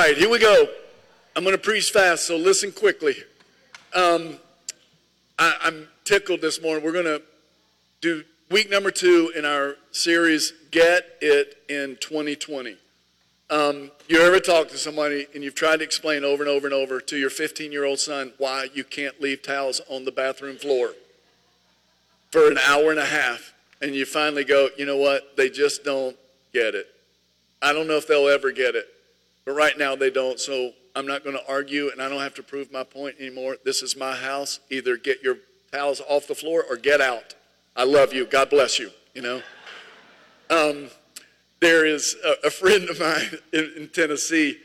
right, here we go. I'm going to preach fast, so listen quickly. Um, I, I'm tickled this morning. We're going to do week number two in our series, Get It in 2020. Um, you ever talk to somebody and you've tried to explain over and over and over to your 15 year old son why you can't leave towels on the bathroom floor for an hour and a half, and you finally go, you know what? They just don't get it. I don't know if they'll ever get it, but right now they don't. So I'm not going to argue, and I don't have to prove my point anymore. This is my house. Either get your towels off the floor or get out. I love you. God bless you. You know. Um, there is a, a, friend of mine in, in Tennessee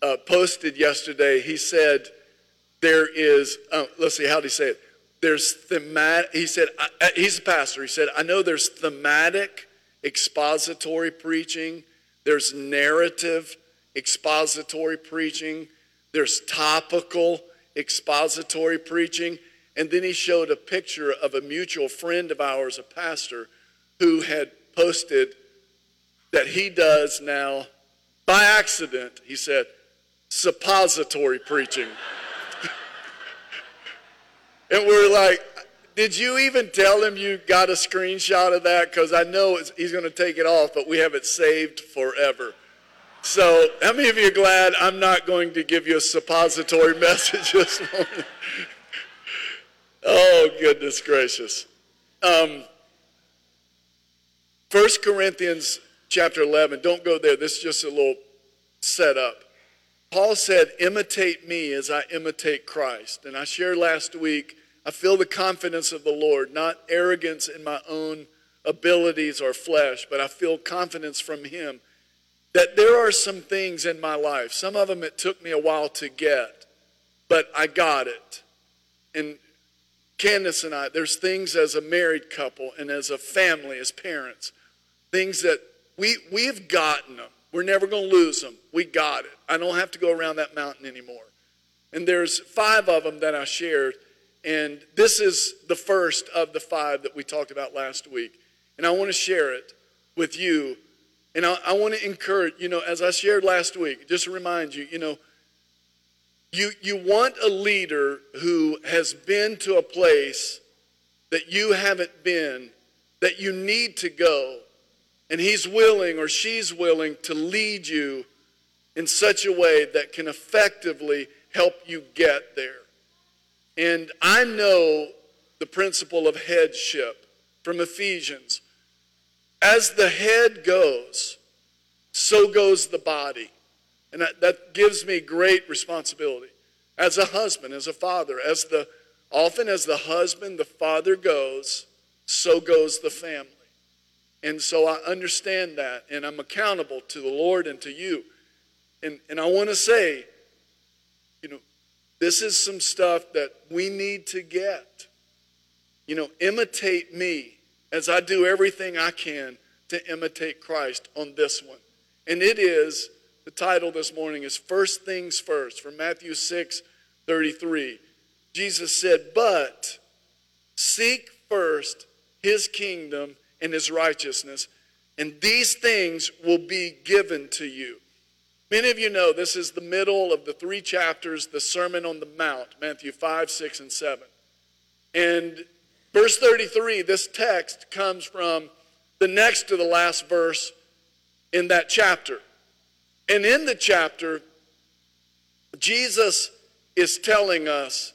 uh, posted yesterday. He said there is. Uh, let's see. How did he say it? There's thematic. He said I, he's a pastor. He said I know there's thematic expository preaching. There's narrative expository preaching, there's topical expository preaching. And then he showed a picture of a mutual friend of ours, a pastor, who had posted that he does now, by accident, he said, suppository preaching. and we're like, did you even tell him you got a screenshot of that? Because I know he's going to take it off, but we have it saved forever. So, how many of you are glad I'm not going to give you a suppository message this morning? oh, goodness gracious. Um, 1 Corinthians chapter 11, don't go there. This is just a little setup. Paul said, Imitate me as I imitate Christ. And I shared last week, I feel the confidence of the Lord, not arrogance in my own abilities or flesh, but I feel confidence from Him that there are some things in my life, some of them it took me a while to get, but I got it. And Candace and I, there's things as a married couple and as a family, as parents, things that we, we've gotten them. We're never going to lose them. We got it. I don't have to go around that mountain anymore. And there's five of them that I shared. And this is the first of the five that we talked about last week. And I want to share it with you and I, I want to encourage, you know, as I shared last week, just to remind you, you know, you, you want a leader who has been to a place that you haven't been, that you need to go, and he's willing or she's willing to lead you in such a way that can effectively help you get there. And I know the principle of headship from Ephesians. As the head goes, so goes the body. And that, that gives me great responsibility. As a husband, as a father, as the often as the husband, the father goes, so goes the family. And so I understand that, and I'm accountable to the Lord and to you. And, and I want to say, you know, this is some stuff that we need to get. You know, imitate me as I do everything I can to imitate Christ on this one. And it is, the title this morning is First Things First from Matthew 6 33. Jesus said, But seek first his kingdom and his righteousness, and these things will be given to you. Many of you know this is the middle of the three chapters, the Sermon on the Mount, Matthew 5, 6, and 7. And Verse 33, this text comes from the next to the last verse in that chapter. And in the chapter, Jesus is telling us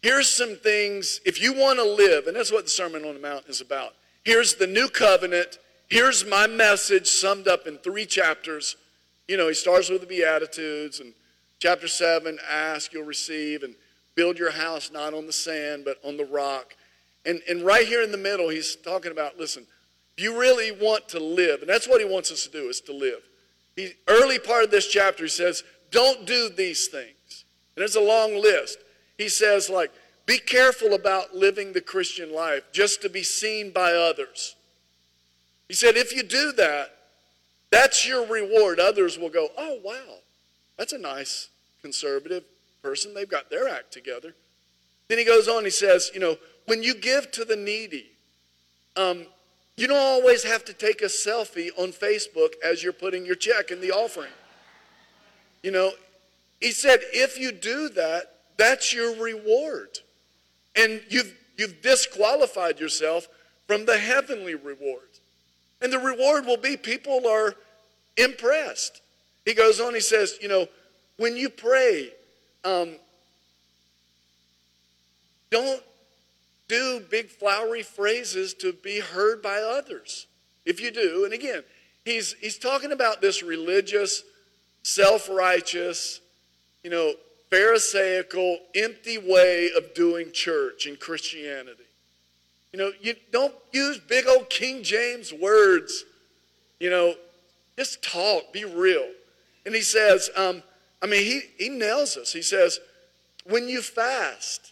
here's some things, if you want to live, and that's what the Sermon on the Mount is about. Here's the new covenant. Here's my message summed up in three chapters. You know, he starts with the Beatitudes, and chapter 7, ask, you'll receive, and build your house not on the sand, but on the rock. And, and right here in the middle, he's talking about listen, you really want to live, and that's what he wants us to do, is to live. He, early part of this chapter, he says, don't do these things. And there's a long list. He says, like, be careful about living the Christian life just to be seen by others. He said, if you do that, that's your reward. Others will go, oh, wow, that's a nice conservative person. They've got their act together. Then he goes on, he says, you know, when you give to the needy, um, you don't always have to take a selfie on Facebook as you're putting your check in the offering. You know, he said, if you do that, that's your reward. And you've, you've disqualified yourself from the heavenly reward. And the reward will be people are impressed. He goes on, he says, you know, when you pray, um, don't do big flowery phrases to be heard by others. If you do, and again, he's he's talking about this religious, self-righteous, you know, pharisaical, empty way of doing church and Christianity. You know, you don't use big old King James words. You know, just talk, be real. And he says, um, I mean, he, he nails us. He says, when you fast,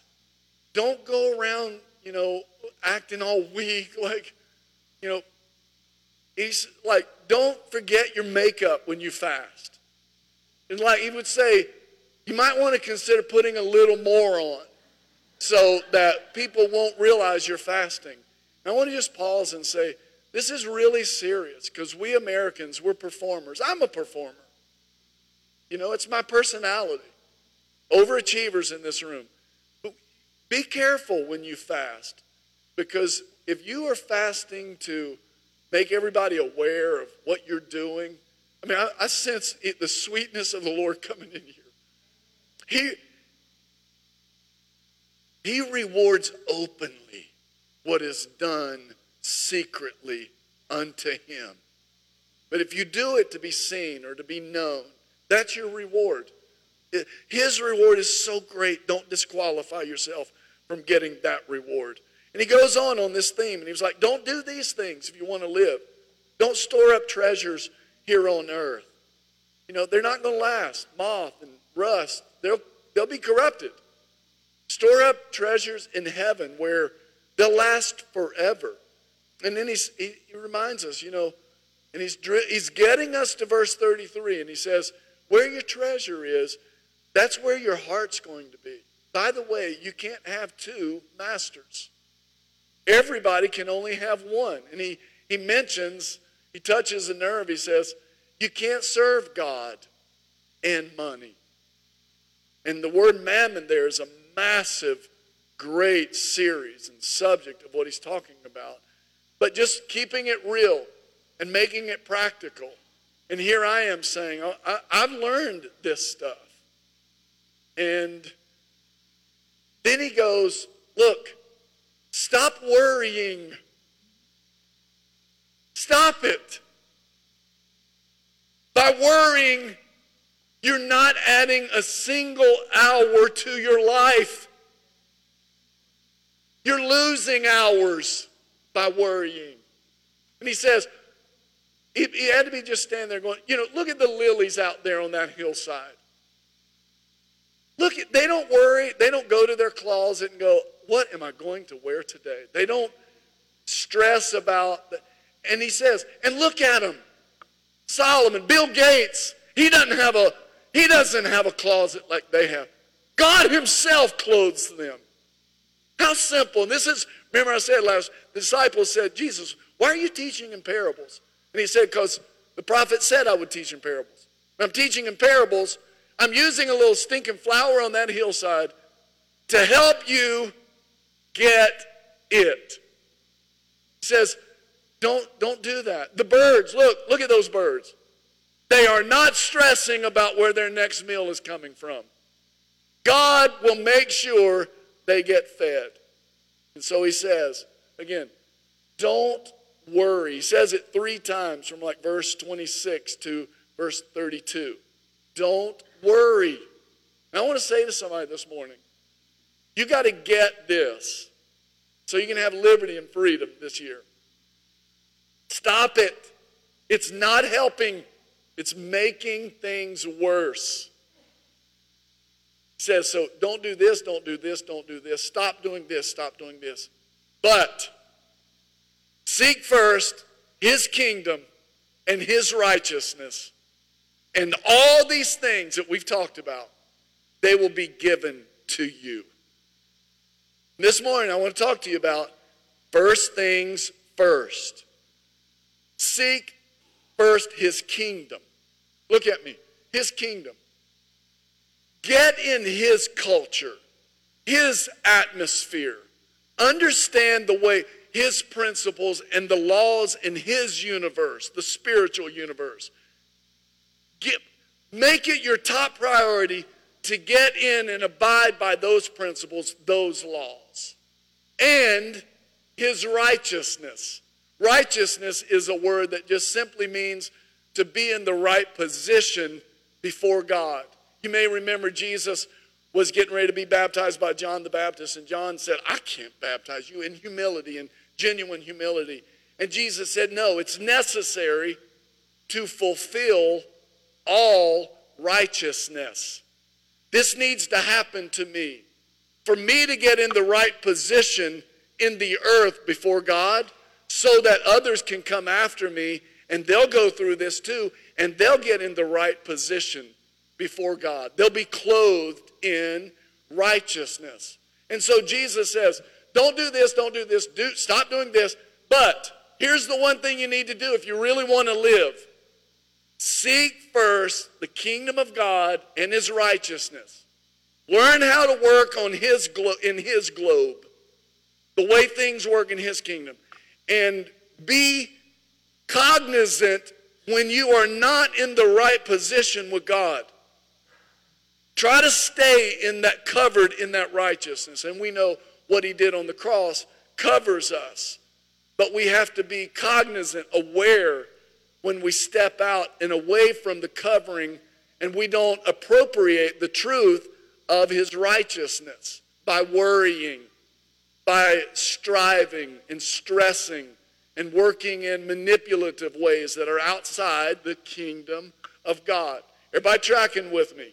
don't go around, you know, acting all weak, like, you know, he's like, don't forget your makeup when you fast. And like he would say, you might want to consider putting a little more on so that people won't realize you're fasting. I want to just pause and say, this is really serious because we Americans, we're performers. I'm a performer. You know, it's my personality. Overachievers in this room. Be careful when you fast because if you are fasting to make everybody aware of what you're doing, I mean, I, I sense it, the sweetness of the Lord coming in here. He, he rewards openly what is done secretly unto him. But if you do it to be seen or to be known, that's your reward. His reward is so great, don't disqualify yourself from getting that reward. And he goes on on this theme, and he was like, Don't do these things if you want to live. Don't store up treasures here on earth. You know, they're not going to last. Moth and rust, they'll, they'll be corrupted. Store up treasures in heaven where they'll last forever. And then he's, he, he reminds us, you know, and he's, he's getting us to verse 33, and he says, Where your treasure is, that's where your heart's going to be. By the way, you can't have two masters. Everybody can only have one. And he, he mentions, he touches a nerve, he says, You can't serve God and money. And the word mammon there is a massive, great series and subject of what he's talking about. But just keeping it real and making it practical. And here I am saying, oh, I, I've learned this stuff. And then he goes, Look, stop worrying. Stop it. By worrying, you're not adding a single hour to your life. You're losing hours by worrying. And he says, he, had to be just standing there going, you know, look at the lilies out there on that hillside. Look, they don't worry. They don't go to their closet and go, what am I going to wear today? They don't stress about, the, and he says, and look at them. Solomon, Bill Gates, he doesn't have a he doesn't have a closet like they have. God Himself clothes them. How simple. And this is, remember I said last, the disciples said, Jesus, why are you teaching in parables? And he said, because the prophet said I would teach in parables. I'm teaching in parables. I'm using a little stinking flower on that hillside to help you get it. He says, don't, don't do that. The birds, look, look at those birds. They are not stressing about where their next meal is coming from. God will make sure they get fed. And so he says, again, don't worry. He says it three times from like verse 26 to verse 32. Don't worry. And I want to say to somebody this morning, you got to get this so you can have liberty and freedom this year. Stop it. It's not helping. It's making things worse. He says, so don't do this, don't do this, don't do this. Stop doing this, stop doing this. But seek first his kingdom and his righteousness. And all these things that we've talked about, they will be given to you. This morning, I want to talk to you about first things first. Seek first his kingdom Look at me. His kingdom. Get in his culture, his atmosphere. Understand the way his principles and the laws in his universe, the spiritual universe. Get, make it your top priority to get in and abide by those principles, those laws, and his righteousness. Righteousness is a word that just simply means to be in the right position before God. You may remember Jesus was getting ready to be baptized by John the Baptist, and John said, I can't baptize you in humility and genuine humility. And Jesus said, No, it's necessary to fulfill all righteousness. This needs to happen to me. For me to get in the right position in the earth before God, so that others can come after me and they'll go through this too, and they'll get in the right position before God. They'll be clothed in righteousness. And so Jesus says, Don't do this, don't do this, do, stop doing this. But here's the one thing you need to do if you really want to live seek first the kingdom of God and his righteousness. Learn how to work on his glo- in his globe, the way things work in his kingdom. And be cognizant when you are not in the right position with God. Try to stay in that covered in that righteousness. And we know what he did on the cross covers us. But we have to be cognizant, aware when we step out and away from the covering and we don't appropriate the truth of his righteousness by worrying, by striving and stressing and working in manipulative ways that are outside the kingdom of God. Everybody tracking with me?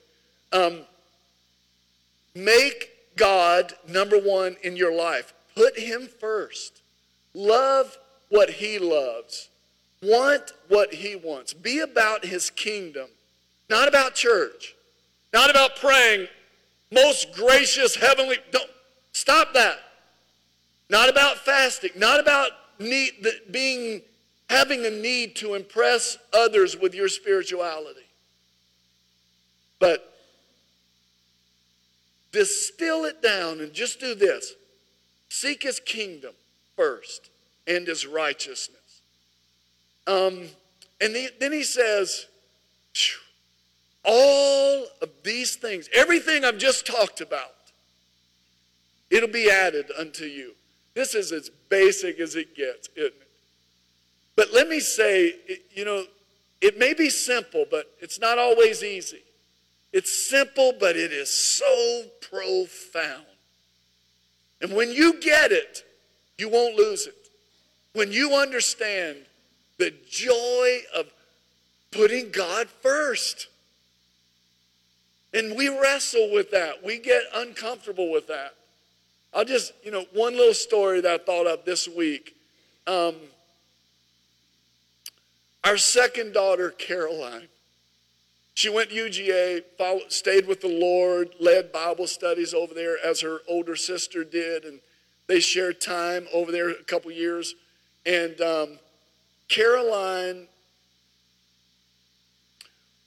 Um, make God number one in your life. Put Him first. Love what He loves. Want what He wants. Be about His kingdom, not about church, not about praying, most gracious heavenly. Don't stop that. Not about fasting, not about need, being having a need to impress others with your spirituality. But distill it down and just do this seek his kingdom first and his righteousness. Um, and he, then he says, all of these things, everything I've just talked about, it'll be added unto you. This is as basic as it gets, isn't it? But let me say, you know, it may be simple, but it's not always easy. It's simple, but it is so profound. And when you get it, you won't lose it. When you understand the joy of putting God first. And we wrestle with that. We get uncomfortable with that. I'll just, you know, one little story that I thought of this week. Um, our second daughter, Caroline, she went to UGA, followed, stayed with the Lord, led Bible studies over there as her older sister did, and they shared time over there a couple years. And um, Caroline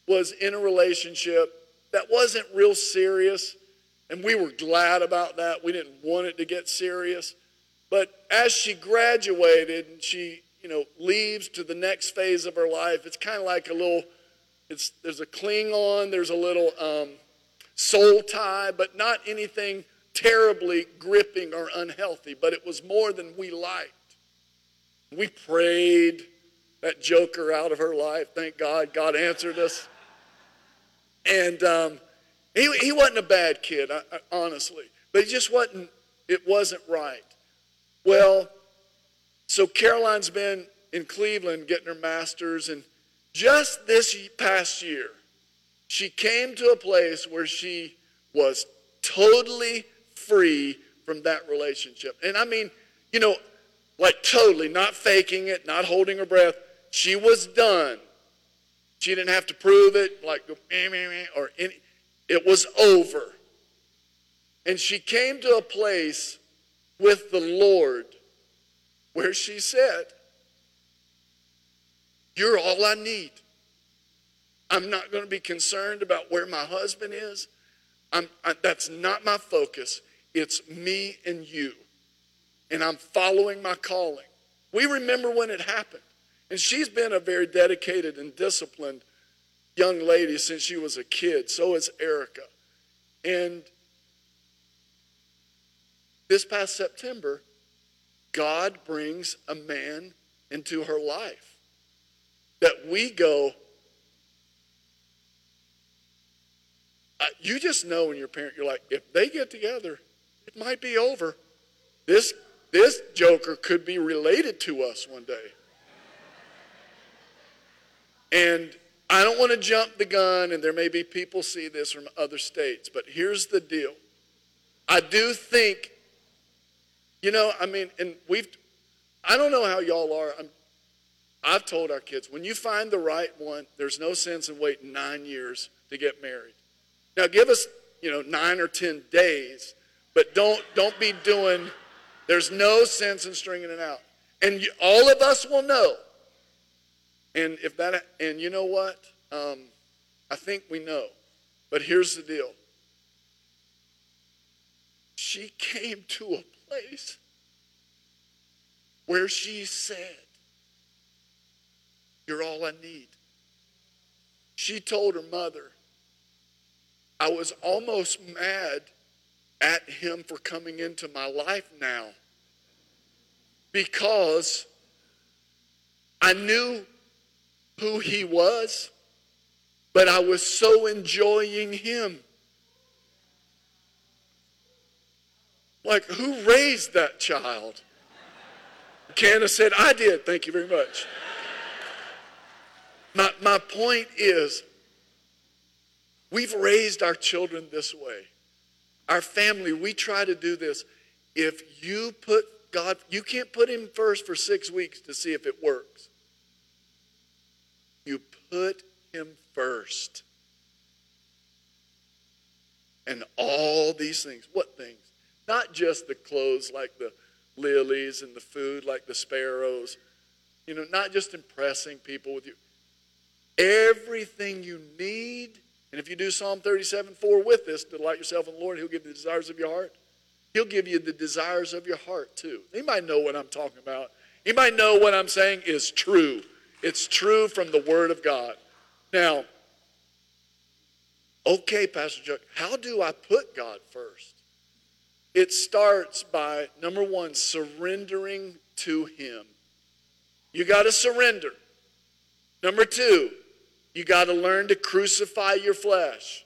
was in a relationship that wasn't real serious. And we were glad about that. We didn't want it to get serious. But as she graduated and she, you know, leaves to the next phase of her life, it's kind of like a little, it's, there's a cling on, there's a little um, soul tie, but not anything terribly gripping or unhealthy. But it was more than we liked. We prayed that joker out of her life. Thank God. God answered us. And um, he, he wasn't a bad kid, honestly, but he just wasn't, it wasn't right. Well, so Caroline's been in Cleveland getting her master's, and just this past year, she came to a place where she was totally free from that relationship. And I mean, you know, like totally, not faking it, not holding her breath. She was done. She didn't have to prove it, like, or any. It was over. And she came to a place with the Lord where she said, You're all I need. I'm not going to be concerned about where my husband is. I, that's not my focus. It's me and you. And I'm following my calling. We remember when it happened. And she's been a very dedicated and disciplined young lady since she was a kid. So is Erica. And this past September, God brings a man into her life that we go, you just know when you're a parent, you're like, if they get together, it might be over. This, this joker could be related to us one day. And I don't want to jump the gun, and there may be people see this from other states, but here's the deal. I do think, you know, I mean, and we've, I don't know how y'all are. I'm, I've told our kids, when you find the right one, there's no sense in waiting nine years to get married. Now, give us, you know, nine or ten days, but don't don't be doing. There's no sense in stringing it out, and you, all of us will know. And if that, and you know what, um, I think we know, but here's the deal. She came to a place where she said, You're all I need. She told her mother, I was almost mad at him for coming into my life now because I knew who he was, but I was so enjoying him. Like, who raised that child? Candace said, I did. Thank you very much. My, my point is, We've raised our children this way. Our family, we try to do this. If you put God, you can't put Him first for six weeks to see if it works. You put Him first. And all these things. What things? Not just the clothes like the lilies and the food like the sparrows. You know, not just impressing people with you. Everything you need and if you do Psalm 37 4 with this, delight yourself in the Lord, He'll give you the desires of your heart. He'll give you the desires of your heart too. He might know what I'm talking about. He might know what I'm saying is true. It's true from the Word of God. Now, okay, Pastor Chuck, how do I put God first? It starts by, number one, surrendering to Him. You got to surrender. Number two, you got to learn to crucify your flesh.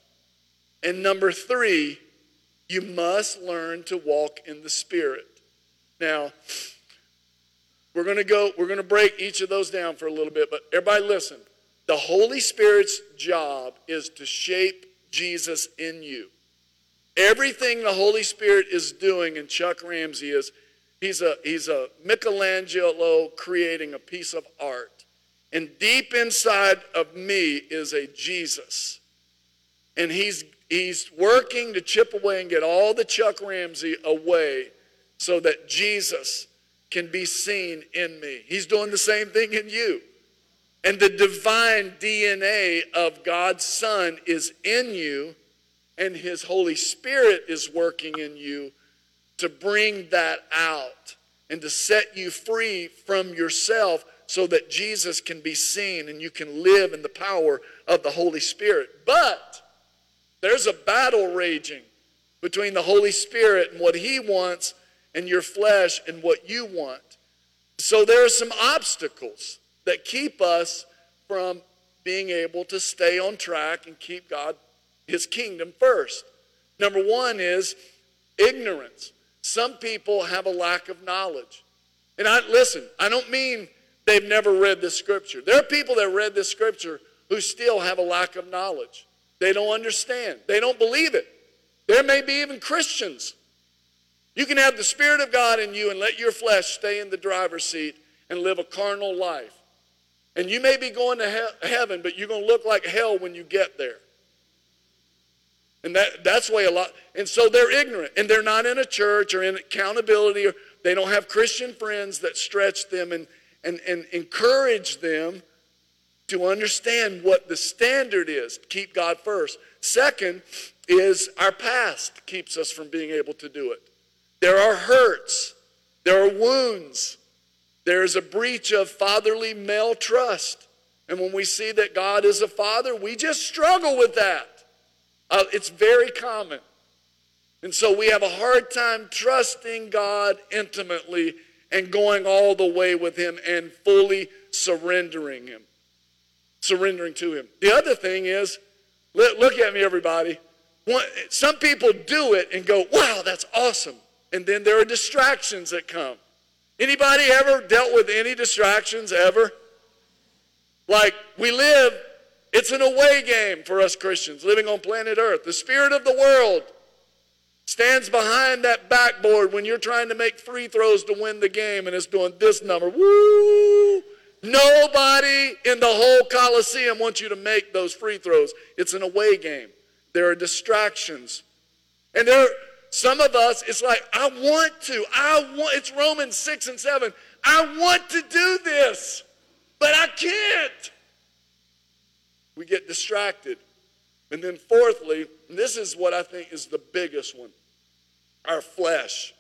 And number three, you must learn to walk in the Spirit. Now, we're going to go, we're going to break each of those down for a little bit, but everybody listen. The Holy Spirit's job is to shape Jesus in you. Everything the Holy Spirit is doing in Chuck Ramsey is he's a he's a Michelangelo creating a piece of art. And deep inside of me is a Jesus. And he's, he's working to chip away and get all the Chuck Ramsey away so that Jesus can be seen in me. He's doing the same thing in you. And the divine DNA of God's Son is in you, and His Holy Spirit is working in you to bring that out and to set you free from yourself so that Jesus can be seen and you can live in the power of the Holy Spirit. But there's a battle raging between the Holy Spirit and what He wants and your flesh and what you want. So there are some obstacles that keep us from being able to stay on track and keep God, His kingdom first. Number one is ignorance. Some people have a lack of knowledge. And I listen, I don't mean they've never read the scripture. There are people that read the scripture who still have a lack of knowledge. They don't understand, they don't believe it. There may be even Christians. You can have the Spirit of God in you and let your flesh stay in the driver's seat and live a carnal life. And you may be going to he- heaven, but you're going to look like hell when you get there. And that, that's why a lot, and so they're ignorant and they're not in a church or in accountability or they don't have Christian friends that stretch them and, and, and encourage them to understand what the standard is. Keep God first. Second is our past keeps us from being able to do it. There are hurts, there are wounds, there is a breach of fatherly male trust. And when we see that God is a father, we just struggle with that. Uh, it's very common. And so we have a hard time trusting God intimately and going all the way with Him and fully surrendering Him, surrendering to Him. The other thing is, look at me, everybody. Some people do it and go, wow, that's awesome. And then there are distractions that come. Anybody ever dealt with any distractions ever? Like we live, it's an away game for us Christians living on planet Earth. The spirit of the world stands behind that backboard when you're trying to make free throws to win the game and it's doing this number. Woo! Nobody in the whole Coliseum wants you to make those free throws. It's an away game. There are distractions. And there some of us, it's like, I want to. I want, it's Romans 6 and 7. I want to do this, but I can't. We get distracted. And then, fourthly, and this is what I think is the biggest one our flesh.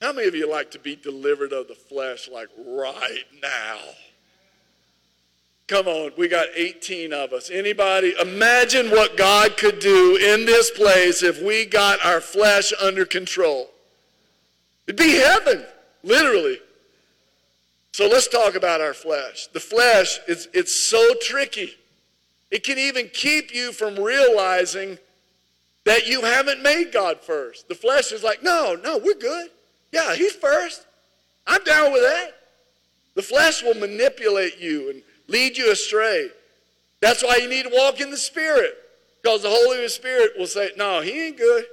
How many of you like to be delivered of the flesh like right now? Come on, we got 18 of us. Anybody imagine what God could do in this place if we got our flesh under control? It'd be heaven, literally. So let's talk about our flesh. The flesh is it's so tricky. It can even keep you from realizing that you haven't made God first. The flesh is like, no, no, we're good. Yeah, he's first. I'm down with that. The flesh will manipulate you and lead you astray. That's why you need to walk in the Spirit. Because the Holy Spirit will say, No, he ain't good.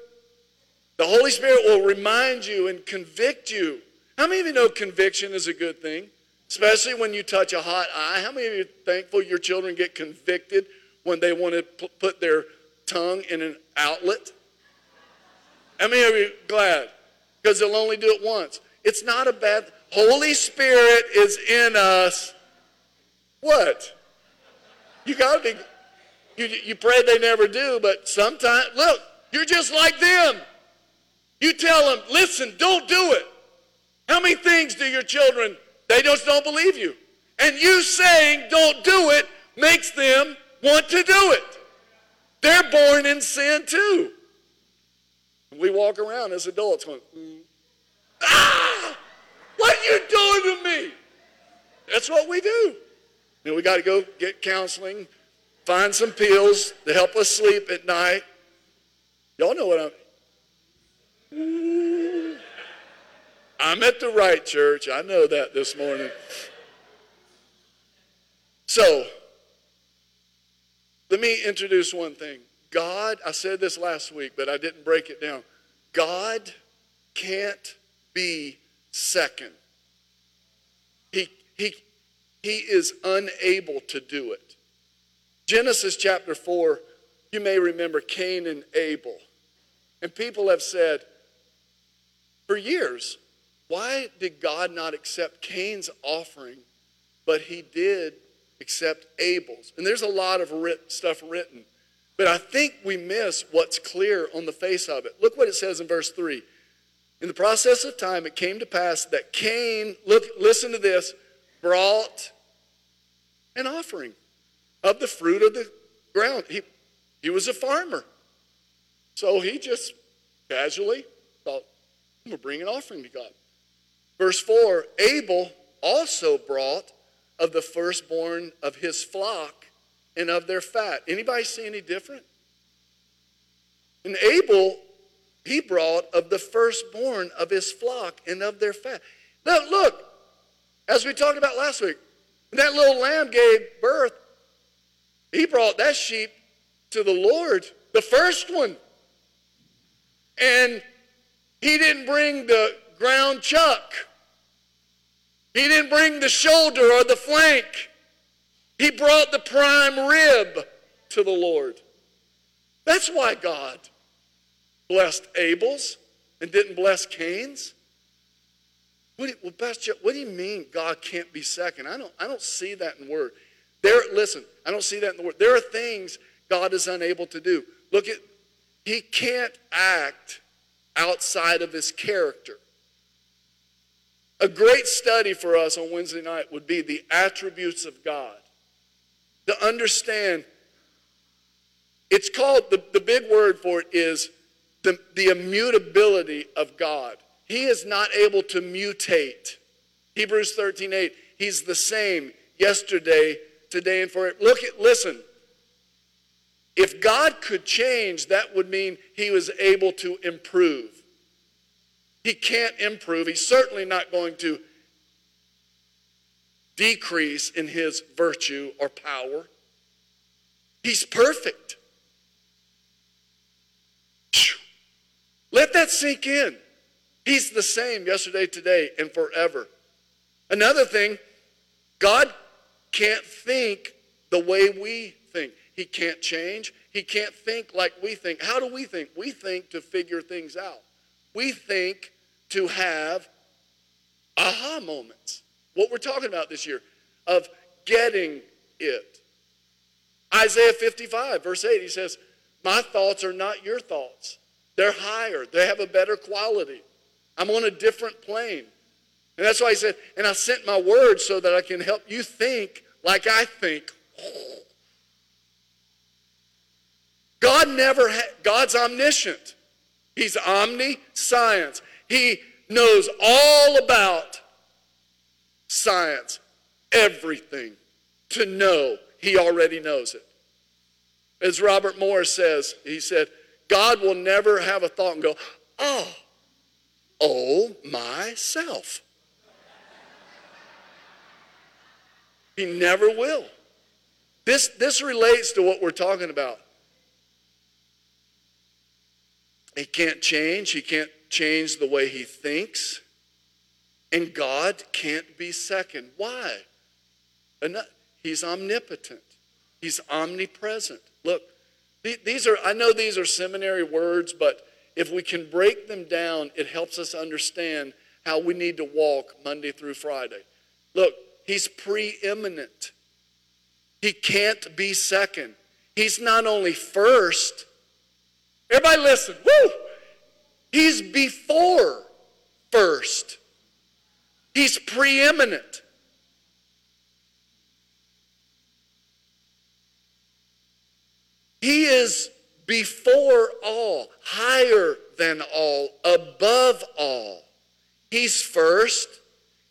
The Holy Spirit will remind you and convict you. How many of you know conviction is a good thing? Especially when you touch a hot eye. How many of you are thankful your children get convicted when they want to put their tongue in an outlet? How many of you glad? Because they'll only do it once. It's not a bad. Holy Spirit is in us what? You got to be, you, you pray they never do, but sometimes, look, you're just like them. You tell them, listen, don't do it. How many things do your children, they just don't believe you? And you saying don't do it makes them want to do it. They're born in sin too. We walk around as adults going, mm. ah, what are you doing to me? That's what we do. And we got to go get counseling, find some pills to help us sleep at night. Y'all know what I'm. I'm at the right church. I know that this morning. So, let me introduce one thing. God, I said this last week, but I didn't break it down. God can't be second. He, he, he is unable to do it. Genesis chapter 4, you may remember Cain and Abel. And people have said for years, why did God not accept Cain's offering, but he did accept Abel's? And there's a lot of writ- stuff written. But I think we miss what's clear on the face of it. Look what it says in verse 3. In the process of time, it came to pass that Cain, look, listen to this, brought an offering of the fruit of the ground. He, he was a farmer. So he just casually thought, I'm going to bring an offering to God. Verse 4 Abel also brought of the firstborn of his flock and of their fat. Anybody see any different? And Abel, he brought of the firstborn of his flock and of their fat. Now, look, as we talked about last week, that little lamb gave birth. He brought that sheep to the Lord, the first one. And he didn't bring the ground chuck. He didn't bring the shoulder or the flank. He brought the prime rib to the Lord. That's why God blessed Abel's and didn't bless Cain's. What do, you, well, Pastor, what do you mean God can't be second? I don't, I don't see that in the Word. There, listen, I don't see that in the word. There are things God is unable to do. Look at, he can't act outside of his character. A great study for us on Wednesday night would be the attributes of God. To understand, it's called, the, the big word for it is the, the immutability of God. He is not able to mutate. Hebrews 13 8, He's the same yesterday, today, and forever. Look at, listen. If God could change, that would mean He was able to improve. He can't improve. He's certainly not going to decrease in his virtue or power. He's perfect. Let that sink in. He's the same yesterday, today, and forever. Another thing, God can't think the way we think. He can't change. He can't think like we think. How do we think? We think to figure things out. We think to have aha moments. What we're talking about this year of getting it. Isaiah 55, verse 8, he says, My thoughts are not your thoughts. They're higher, they have a better quality. I'm on a different plane. And that's why he said, And I sent my word so that I can help you think like I think. God never, ha- God's omniscient. He's omniscience. He knows all about science, everything. To know, he already knows it. As Robert Morris says, he said, God will never have a thought and go, oh, oh, myself. He never will. This, this relates to what we're talking about. He can't change. He can't change the way he thinks. And God can't be second. Why? He's omnipotent. He's omnipresent. Look, these are, I know these are seminary words, but if we can break them down, it helps us understand how we need to walk Monday through Friday. Look, he's preeminent. He can't be second. He's not only first. Everybody listen. Woo! He's before first. He's preeminent. He is before all, higher than all, above all. He's first,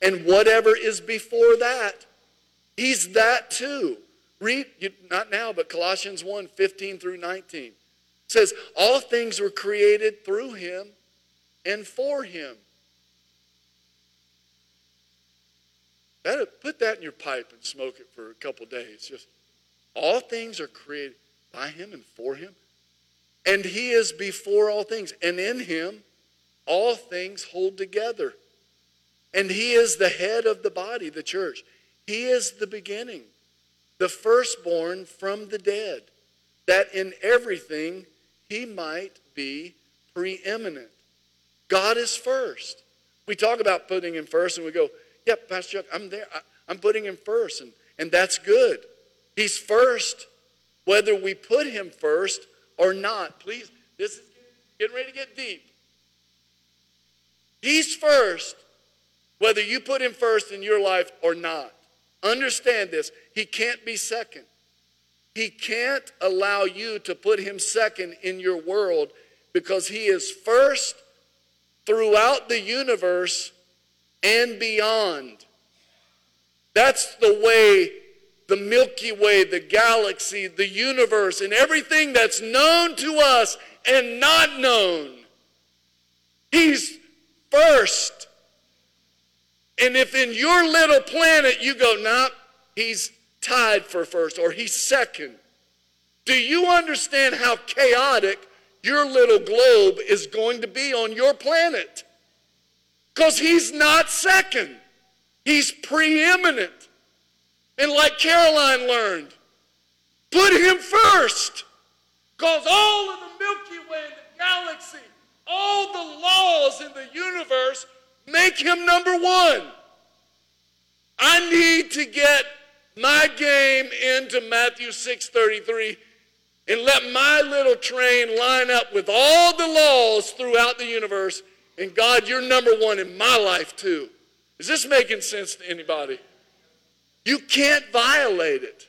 and whatever is before that, he's that too. Read, not now, but Colossians 1 15 through 19 says, All things were created through him and for him. That, put that in your pipe and smoke it for a couple days. Just all things are created by him and for him. And he is before all things. And in him, all things hold together. And he is the head of the body, the church. He is the beginning, the firstborn from the dead, that in everything he might be preeminent. God is first. We talk about putting him first and we go, yep, yeah, Pastor Chuck, I'm there. I, am putting him first, and, and that's good. He's first, whether we put him first or not. Please, this is getting ready to get deep. He's first, whether you put him first in your life or not. Understand this. He can't be second. He can't allow you to put him second in your world because he is first throughout the universe and beyond. That's the way the Milky Way, the galaxy, the universe, and everything that's known to us and not known. He's first. And if in your little planet you go, nah, he's tied for first or he's second. Do you understand how chaotic your little globe is going to be on your planet? Because he's not second, he's preeminent. And like Caroline learned, put him first. Because all of the Milky Way and the galaxy, all the laws in the universe make him number one. I need to get my game into Matthew 6:33 and let my little train line up with all the laws throughout the universe and God you're number 1 in my life too. Is this making sense to anybody? You can't violate it.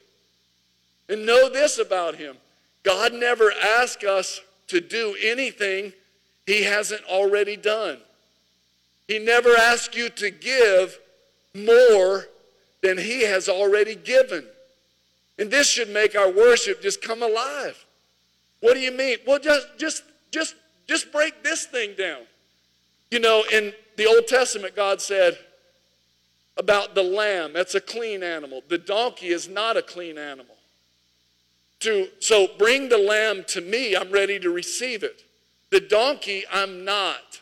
And know this about him. God never asks us to do anything he hasn't already done. He never asks you to give more than he has already given. And this should make our worship just come alive. What do you mean? Well, just just just just break this thing down. You know, in the Old Testament, God said about the lamb, that's a clean animal. The donkey is not a clean animal. To, so bring the lamb to me, I'm ready to receive it. The donkey, I'm not.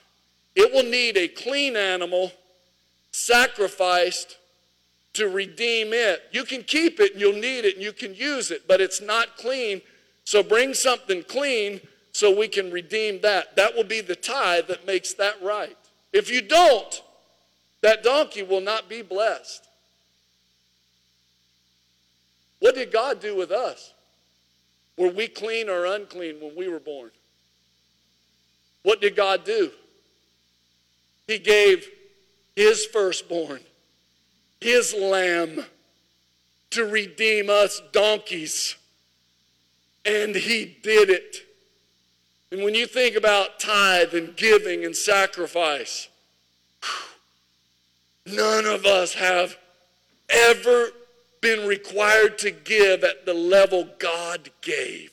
It will need a clean animal sacrificed to redeem it. You can keep it and you'll need it and you can use it, but it's not clean. So bring something clean so we can redeem that. That will be the tithe that makes that right. If you don't, that donkey will not be blessed. What did God do with us? Were we clean or unclean when we were born? What did God do? He gave his firstborn, his lamb, to redeem us donkeys. And he did it. And when you think about tithe and giving and sacrifice, none of us have ever been required to give at the level God gave.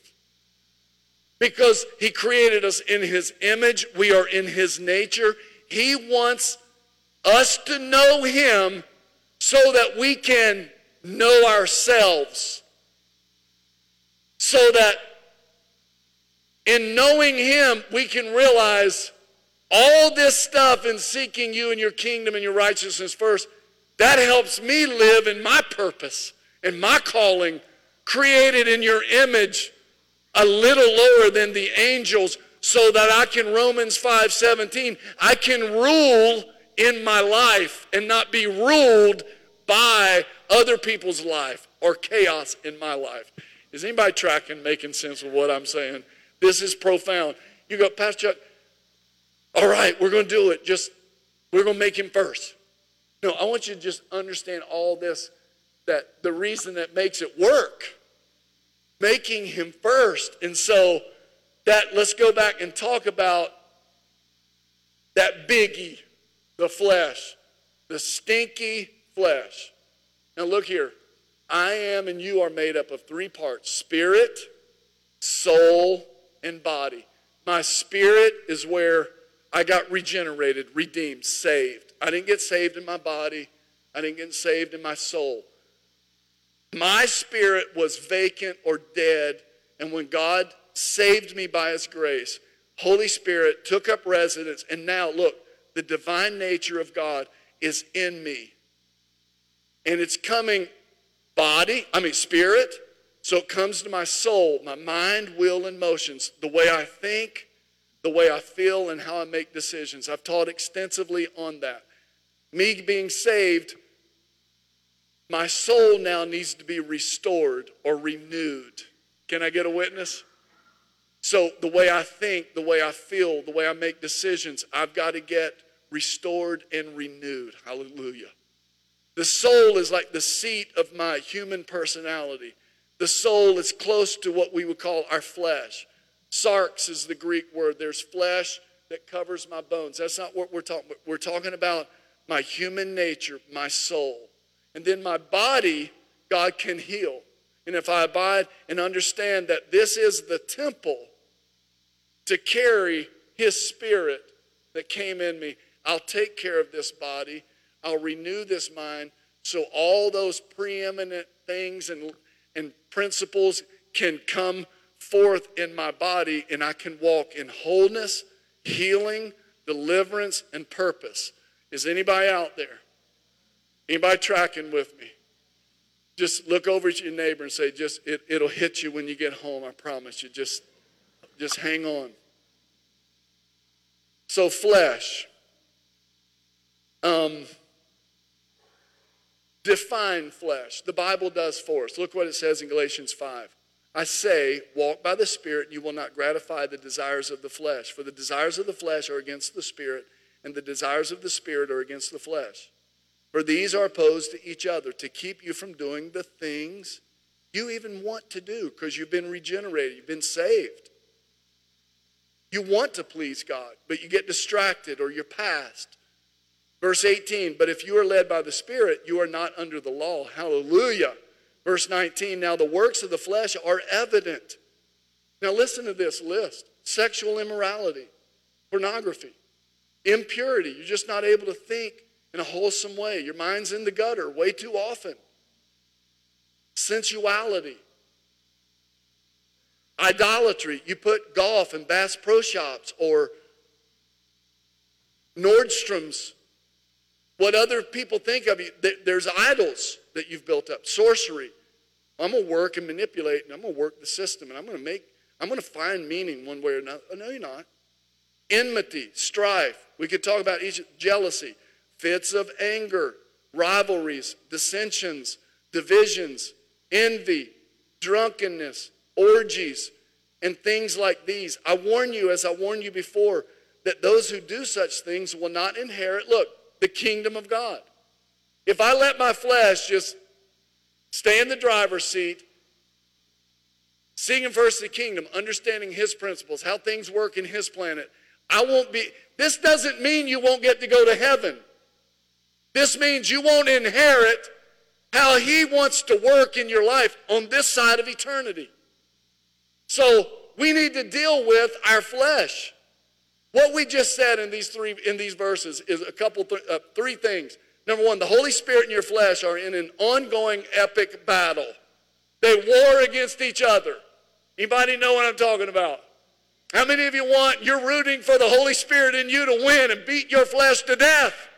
Because He created us in His image, we are in His nature. He wants us to know Him so that we can know ourselves. So that in knowing Him, we can realize all this stuff in seeking you and your kingdom and your righteousness first that helps me live in my purpose and my calling, created in your image, a little lower than the angels, so that I can, Romans 5 17, I can rule in my life and not be ruled by other people's life or chaos in my life. Is anybody tracking, making sense of what I'm saying? This is profound. You go, Pastor Chuck, all right, we're going to do it. Just, we're going to make him first. No, I want you to just understand all this that the reason that makes it work, making him first. And so that let's go back and talk about that biggie, the flesh, the stinky flesh. Now look here. I am and you are made up of three parts spirit, soul, and body. My spirit is where I got regenerated, redeemed, saved. I didn't get saved in my body. I didn't get saved in my soul. My spirit was vacant or dead. And when God saved me by his grace, Holy Spirit took up residence. And now, look, the divine nature of God is in me. And it's coming body, I mean spirit. So it comes to my soul, my mind, will, and motions, the way I think, the way I feel, and how I make decisions. I've taught extensively on that me being saved, my soul now needs to be restored or renewed. Can I get a witness? So, the way I think, the way I feel, the way I make decisions, I've got to get restored and renewed. Hallelujah. The soul is like the seat of my human personality. The soul is close to what we would call our flesh. Sarx is the Greek word. There's flesh that covers my bones. That's not what we're talking about. We're talking about my human nature, my soul. And then my body, God can heal. And if I abide and understand that this is the temple to carry His Spirit that came in me, I'll take care of this body. I'll renew this mind so all those preeminent things and, and principles can come forth in my body and I can walk in wholeness, healing, deliverance, and purpose. Is anybody out there? Anybody tracking with me? Just look over at your neighbor and say, just it, it'll hit you when you get home, I promise you. Just just hang on. So flesh. Um, define flesh. The Bible does for us. Look what it says in Galatians 5. I say, walk by the Spirit, and you will not gratify the desires of the flesh. For the desires of the flesh are against the Spirit, and the desires of the Spirit are against the flesh. For these are opposed to each other to keep you from doing the things you even want to do because you've been regenerated, you've been saved. You want to please God, but you get distracted or you're past. Verse 18, but if you are led by the Spirit, you are not under the law. Hallelujah. Verse 19, now the works of the flesh are evident. Now listen to this list sexual immorality, pornography, impurity. You're just not able to think in a wholesome way. Your mind's in the gutter way too often. Sensuality, idolatry. You put golf in Bass Pro Shops or Nordstrom's, what other people think of you. There's idols that you've built up, sorcery. I'm going to work and manipulate, and I'm going to work the system, and I'm going to make, I'm going to find meaning one way or another. Oh, no, you're not. Enmity, strife. We could talk about each jealousy, fits of anger, rivalries, dissensions, divisions, envy, drunkenness, orgies, and things like these. I warn you, as I warned you before, that those who do such things will not inherit, look, the kingdom of God. If I let my flesh just stay in the driver's seat, seeking first the kingdom, understanding his principles, how things work in his planet, I won't be, this doesn't mean you won't get to go to heaven. This means you won't inherit how he wants to work in your life on this side of eternity. So we need to deal with our flesh. What we just said in these three in these verses is a couple th- uh, three things. Number one, the Holy Spirit and your flesh are in an ongoing epic battle. They war against each other. Anybody know what I'm talking about? How many of you want, you're rooting for the Holy Spirit in you to win and beat your flesh to death?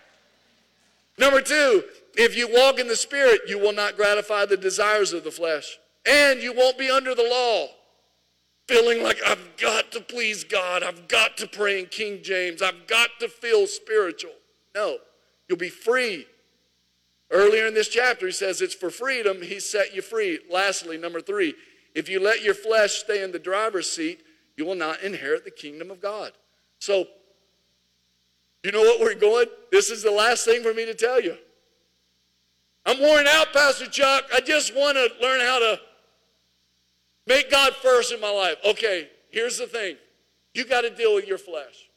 Number two, if you walk in the Spirit, you will not gratify the desires of the flesh, and you won't be under the law, feeling like I've got to please God, I've got to pray in King James, I've got to feel spiritual. No. You'll be free. Earlier in this chapter, he says it's for freedom, he set you free. Lastly, number three, if you let your flesh stay in the driver's seat, you will not inherit the kingdom of God. So, you know what we're going? This is the last thing for me to tell you. I'm worn out, Pastor Chuck. I just want to learn how to make God first in my life. Okay, here's the thing you got to deal with your flesh.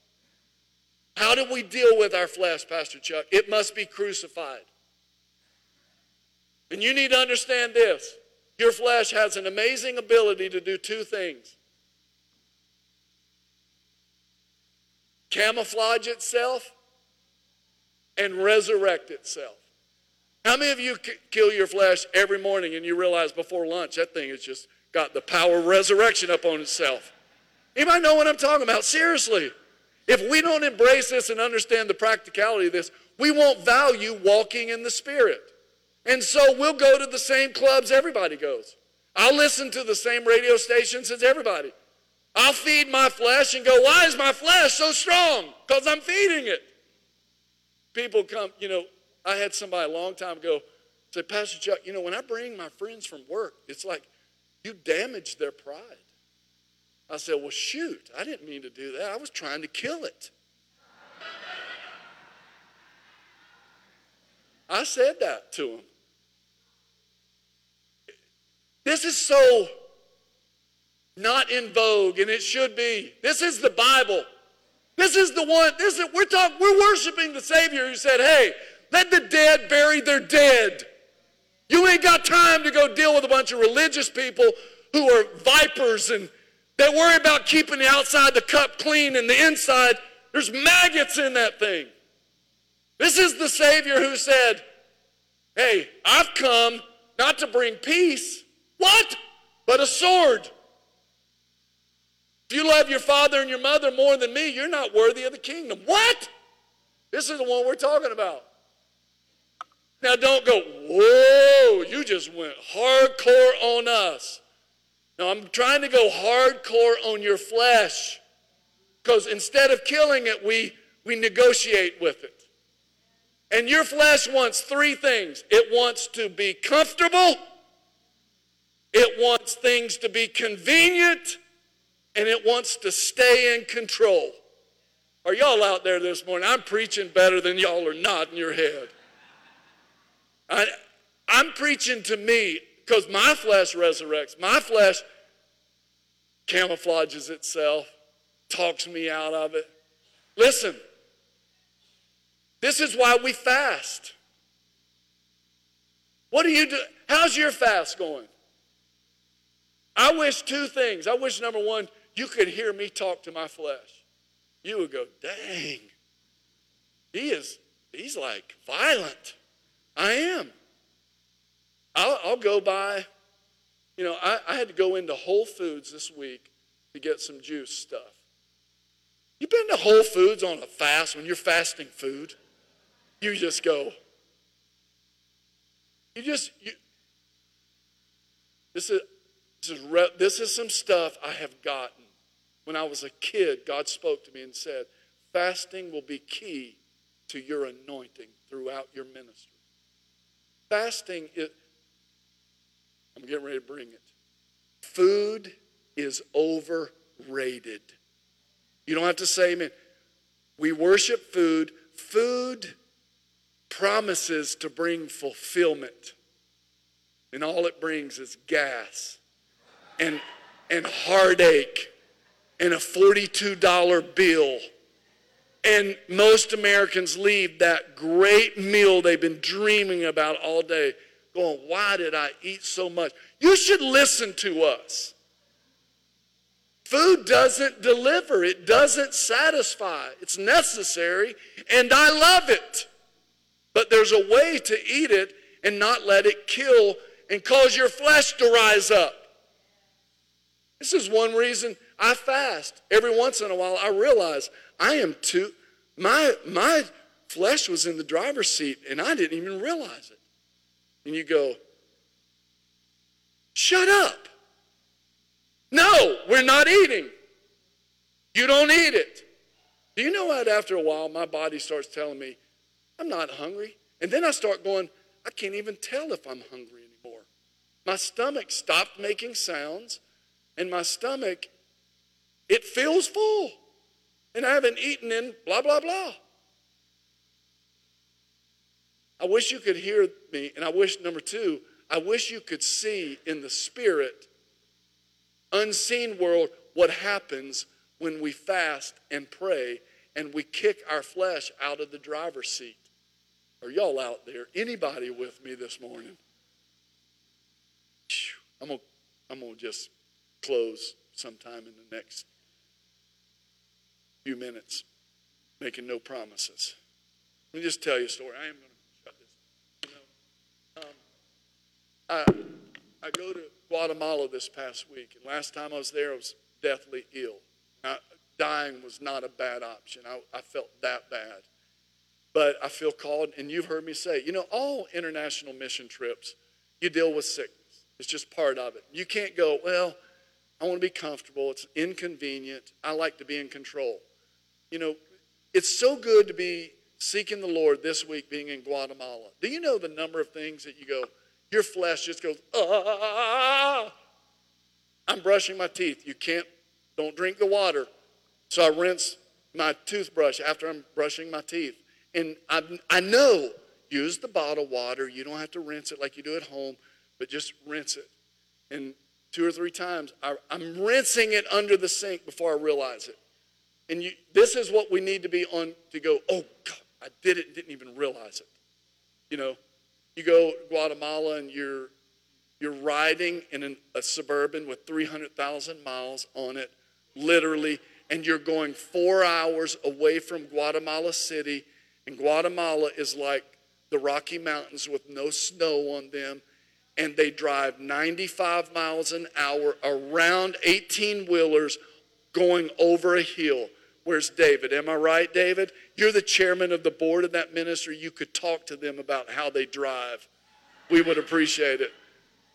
How do we deal with our flesh, Pastor Chuck? It must be crucified. And you need to understand this your flesh has an amazing ability to do two things camouflage itself and resurrect itself. How many of you kill your flesh every morning and you realize before lunch that thing has just got the power of resurrection up on itself? Anybody know what I'm talking about? Seriously. If we don't embrace this and understand the practicality of this, we won't value walking in the Spirit. And so we'll go to the same clubs everybody goes. I'll listen to the same radio stations as everybody. I'll feed my flesh and go, why is my flesh so strong? Because I'm feeding it. People come, you know, I had somebody a long time ago say, Pastor Chuck, you know, when I bring my friends from work, it's like you damage their pride. I said, Well, shoot, I didn't mean to do that. I was trying to kill it. I said that to him. This is so not in vogue, and it should be. This is the Bible. This is the one. This is we're talking. We're worshiping the Savior who said, "Hey, let the dead bury their dead." You ain't got time to go deal with a bunch of religious people who are vipers and they worry about keeping the outside the cup clean and the inside, there's maggots in that thing. This is the Savior who said, Hey, I've come not to bring peace. What? But a sword. If you love your father and your mother more than me, you're not worthy of the kingdom. What? This is the one we're talking about. Now, don't go, whoa, you just went hardcore on us. Now, I'm trying to go hardcore on your flesh because instead of killing it, we, we negotiate with it. And your flesh wants three things it wants to be comfortable, it wants things to be convenient, and it wants to stay in control. Are y'all out there this morning? I'm preaching better than y'all are nodding your head. I, I'm preaching to me because my flesh resurrects. My flesh camouflages itself, talks me out of it. Listen, this is why we fast. What do you do? How's your fast going? I wish two things. I wish, number one, you could hear me talk to my flesh. You would go, dang, he is, he's like violent. I am. I'll, I'll go by, you know, I, I had to go into Whole Foods this week to get some juice stuff. You've been to Whole Foods on a fast when you're fasting food? You just go. You just you, this is this is re, this is some stuff I have gotten. When I was a kid, God spoke to me and said, "Fasting will be key to your anointing throughout your ministry." Fasting is I'm getting ready to bring it. Food is overrated. You don't have to say amen. We worship food. Food promises to bring fulfillment. And all it brings is gas and, and heartache and a $42 bill. And most Americans leave that great meal they've been dreaming about all day going, Why did I eat so much? You should listen to us. Food doesn't deliver, it doesn't satisfy. It's necessary, and I love it. But there's a way to eat it and not let it kill and cause your flesh to rise up. This is one reason I fast. Every once in a while, I realize I am too, my, my flesh was in the driver's seat and I didn't even realize it. And you go, shut up. No, we're not eating. You don't eat it. Do you know what? After a while, my body starts telling me, I'm not hungry. And then I start going, I can't even tell if I'm hungry anymore. My stomach stopped making sounds, and my stomach, it feels full. And I haven't eaten in blah, blah, blah. I wish you could hear me, and I wish, number two, I wish you could see in the spirit unseen world what happens when we fast and pray and we kick our flesh out of the driver's seat. Are y'all out there? Anybody with me this morning? I'm going to I'm gonna just close sometime in the next few minutes, making no promises. Let me just tell you a story. I am going to shut this. You know, um, I, I go to Guatemala this past week. And last time I was there, I was deathly ill. Now, dying was not a bad option. I, I felt that bad. But I feel called, and you've heard me say, you know, all international mission trips, you deal with sickness. It's just part of it. You can't go, well, I want to be comfortable. It's inconvenient. I like to be in control. You know, it's so good to be seeking the Lord this week being in Guatemala. Do you know the number of things that you go, your flesh just goes, ah. I'm brushing my teeth. You can't, don't drink the water. So I rinse my toothbrush after I'm brushing my teeth. And I, I know, use the bottled water. You don't have to rinse it like you do at home, but just rinse it. And two or three times, I, I'm rinsing it under the sink before I realize it. And you, this is what we need to be on to go, oh, God, I did it, didn't even realize it. You know, you go Guatemala and you're you're riding in an, a suburban with 300,000 miles on it, literally, and you're going four hours away from Guatemala City, and Guatemala is like the Rocky Mountains with no snow on them, and they drive 95 miles an hour around 18 wheelers going over a hill. Where's David? Am I right, David? You're the chairman of the board of that ministry. You could talk to them about how they drive. We would appreciate it.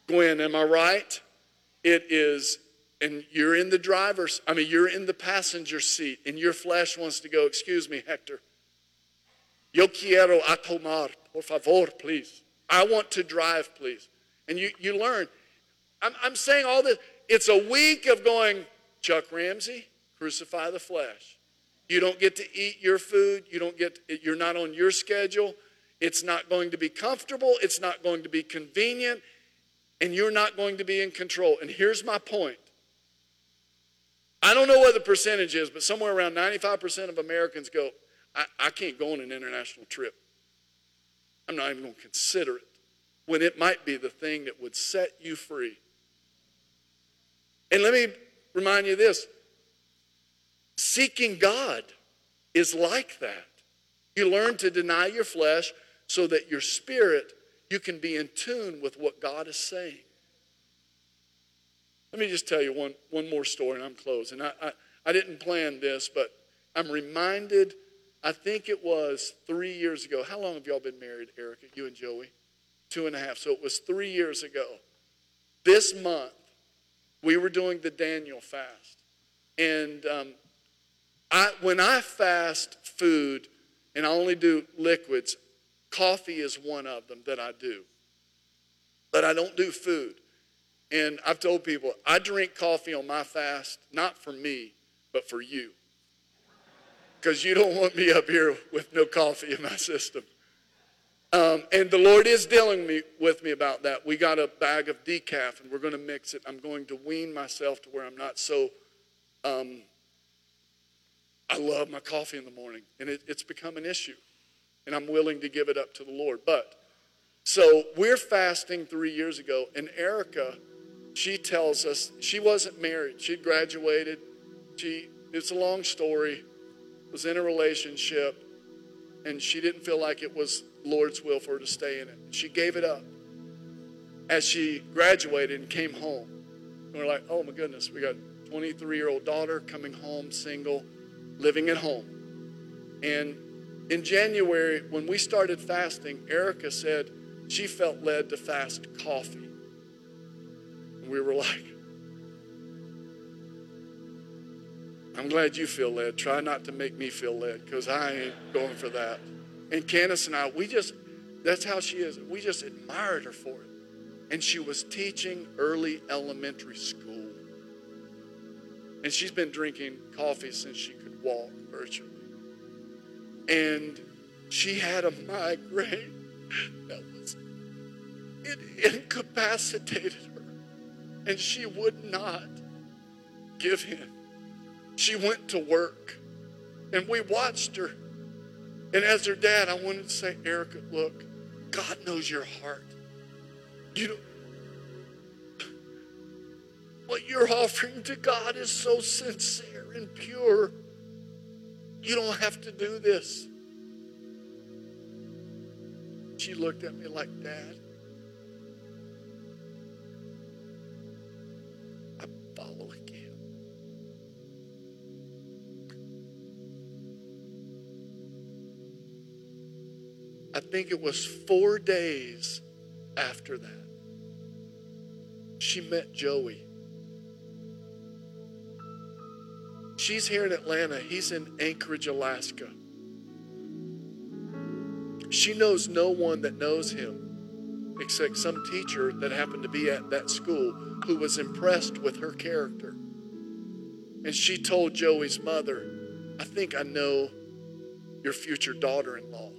Gwen, am I right? It is, and you're in the driver's, I mean, you're in the passenger seat, and your flesh wants to go, Excuse me, Hector. Yo quiero a tomar, por favor, please. I want to drive, please. And you, you learn. I'm, I'm saying all this. It's a week of going, Chuck Ramsey, crucify the flesh. You don't get to eat your food. You don't get, you're not on your schedule. It's not going to be comfortable. It's not going to be convenient. And you're not going to be in control. And here's my point I don't know what the percentage is, but somewhere around 95% of Americans go, I, I can't go on an international trip. I'm not even going to consider it when it might be the thing that would set you free. And let me remind you this seeking God is like that. You learn to deny your flesh so that your spirit, you can be in tune with what God is saying. Let me just tell you one, one more story and I'm closing. I, I, I didn't plan this, but I'm reminded, I think it was three years ago. How long have y'all been married, Erica, you and Joey? Two and a half. So it was three years ago. This month, we were doing the Daniel fast. And um, I, when I fast food and I only do liquids, coffee is one of them that I do. But I don't do food. And I've told people, I drink coffee on my fast, not for me, but for you. Because you don't want me up here with no coffee in my system. Um, and the Lord is dealing me, with me about that. We got a bag of decaf and we're going to mix it. I'm going to wean myself to where I'm not so. Um, I love my coffee in the morning, and it, it's become an issue. And I'm willing to give it up to the Lord. But, so we're fasting three years ago, and Erica she tells us she wasn't married. She'd graduated. She, it's a long story, was in a relationship, and she didn't feel like it was Lord's will for her to stay in it. She gave it up as she graduated and came home. And we're like, oh my goodness, we got 23 year old daughter coming home, single, living at home. And in January, when we started fasting, Erica said she felt led to fast coffee. And we were like, I'm glad you feel led. Try not to make me feel led because I ain't going for that. And Candace and I, we just, that's how she is. We just admired her for it. And she was teaching early elementary school. And she's been drinking coffee since she walk virtually. And she had a migraine that was, it incapacitated her and she would not give in. She went to work, and we watched her. And as her dad, I wanted to say, Erica, look, God knows your heart. You know, what you're offering to God is so sincere and pure. You don't have to do this. She looked at me like, Dad, I think it was four days after that, she met Joey. She's here in Atlanta, he's in Anchorage, Alaska. She knows no one that knows him except some teacher that happened to be at that school who was impressed with her character. And she told Joey's mother, I think I know your future daughter in law.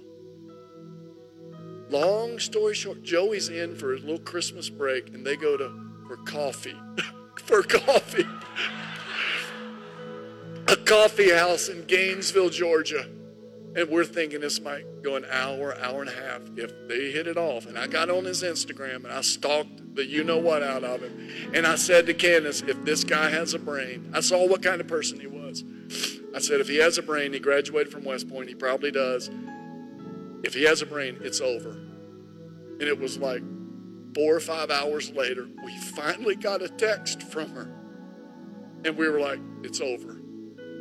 Long story short, Joey's in for his little Christmas break and they go to for coffee. for coffee. A coffee house in Gainesville, Georgia. And we're thinking this might go an hour, hour and a half if they hit it off. And I got on his Instagram and I stalked the you know what out of him. And I said to Candace, if this guy has a brain, I saw what kind of person he was. I said, if he has a brain, he graduated from West Point, he probably does. If he has a brain, it's over. And it was like four or five hours later, we finally got a text from her. And we were like, it's over.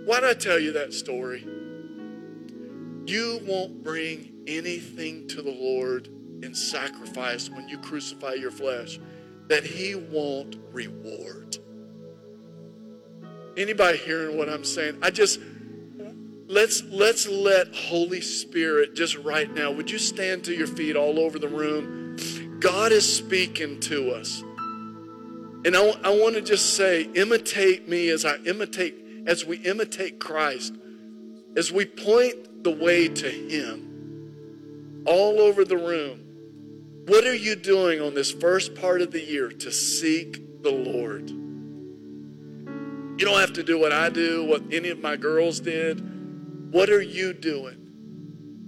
Why did I tell you that story? You won't bring anything to the Lord in sacrifice when you crucify your flesh that he won't reward. Anybody hearing what I'm saying? I just let's let's let Holy Spirit just right now. Would you stand to your feet all over the room? God is speaking to us. And I, I want to just say, imitate me as I imitate, as we imitate Christ, as we point the way to Him all over the room. What are you doing on this first part of the year to seek the Lord? You don't have to do what I do, what any of my girls did. What are you doing?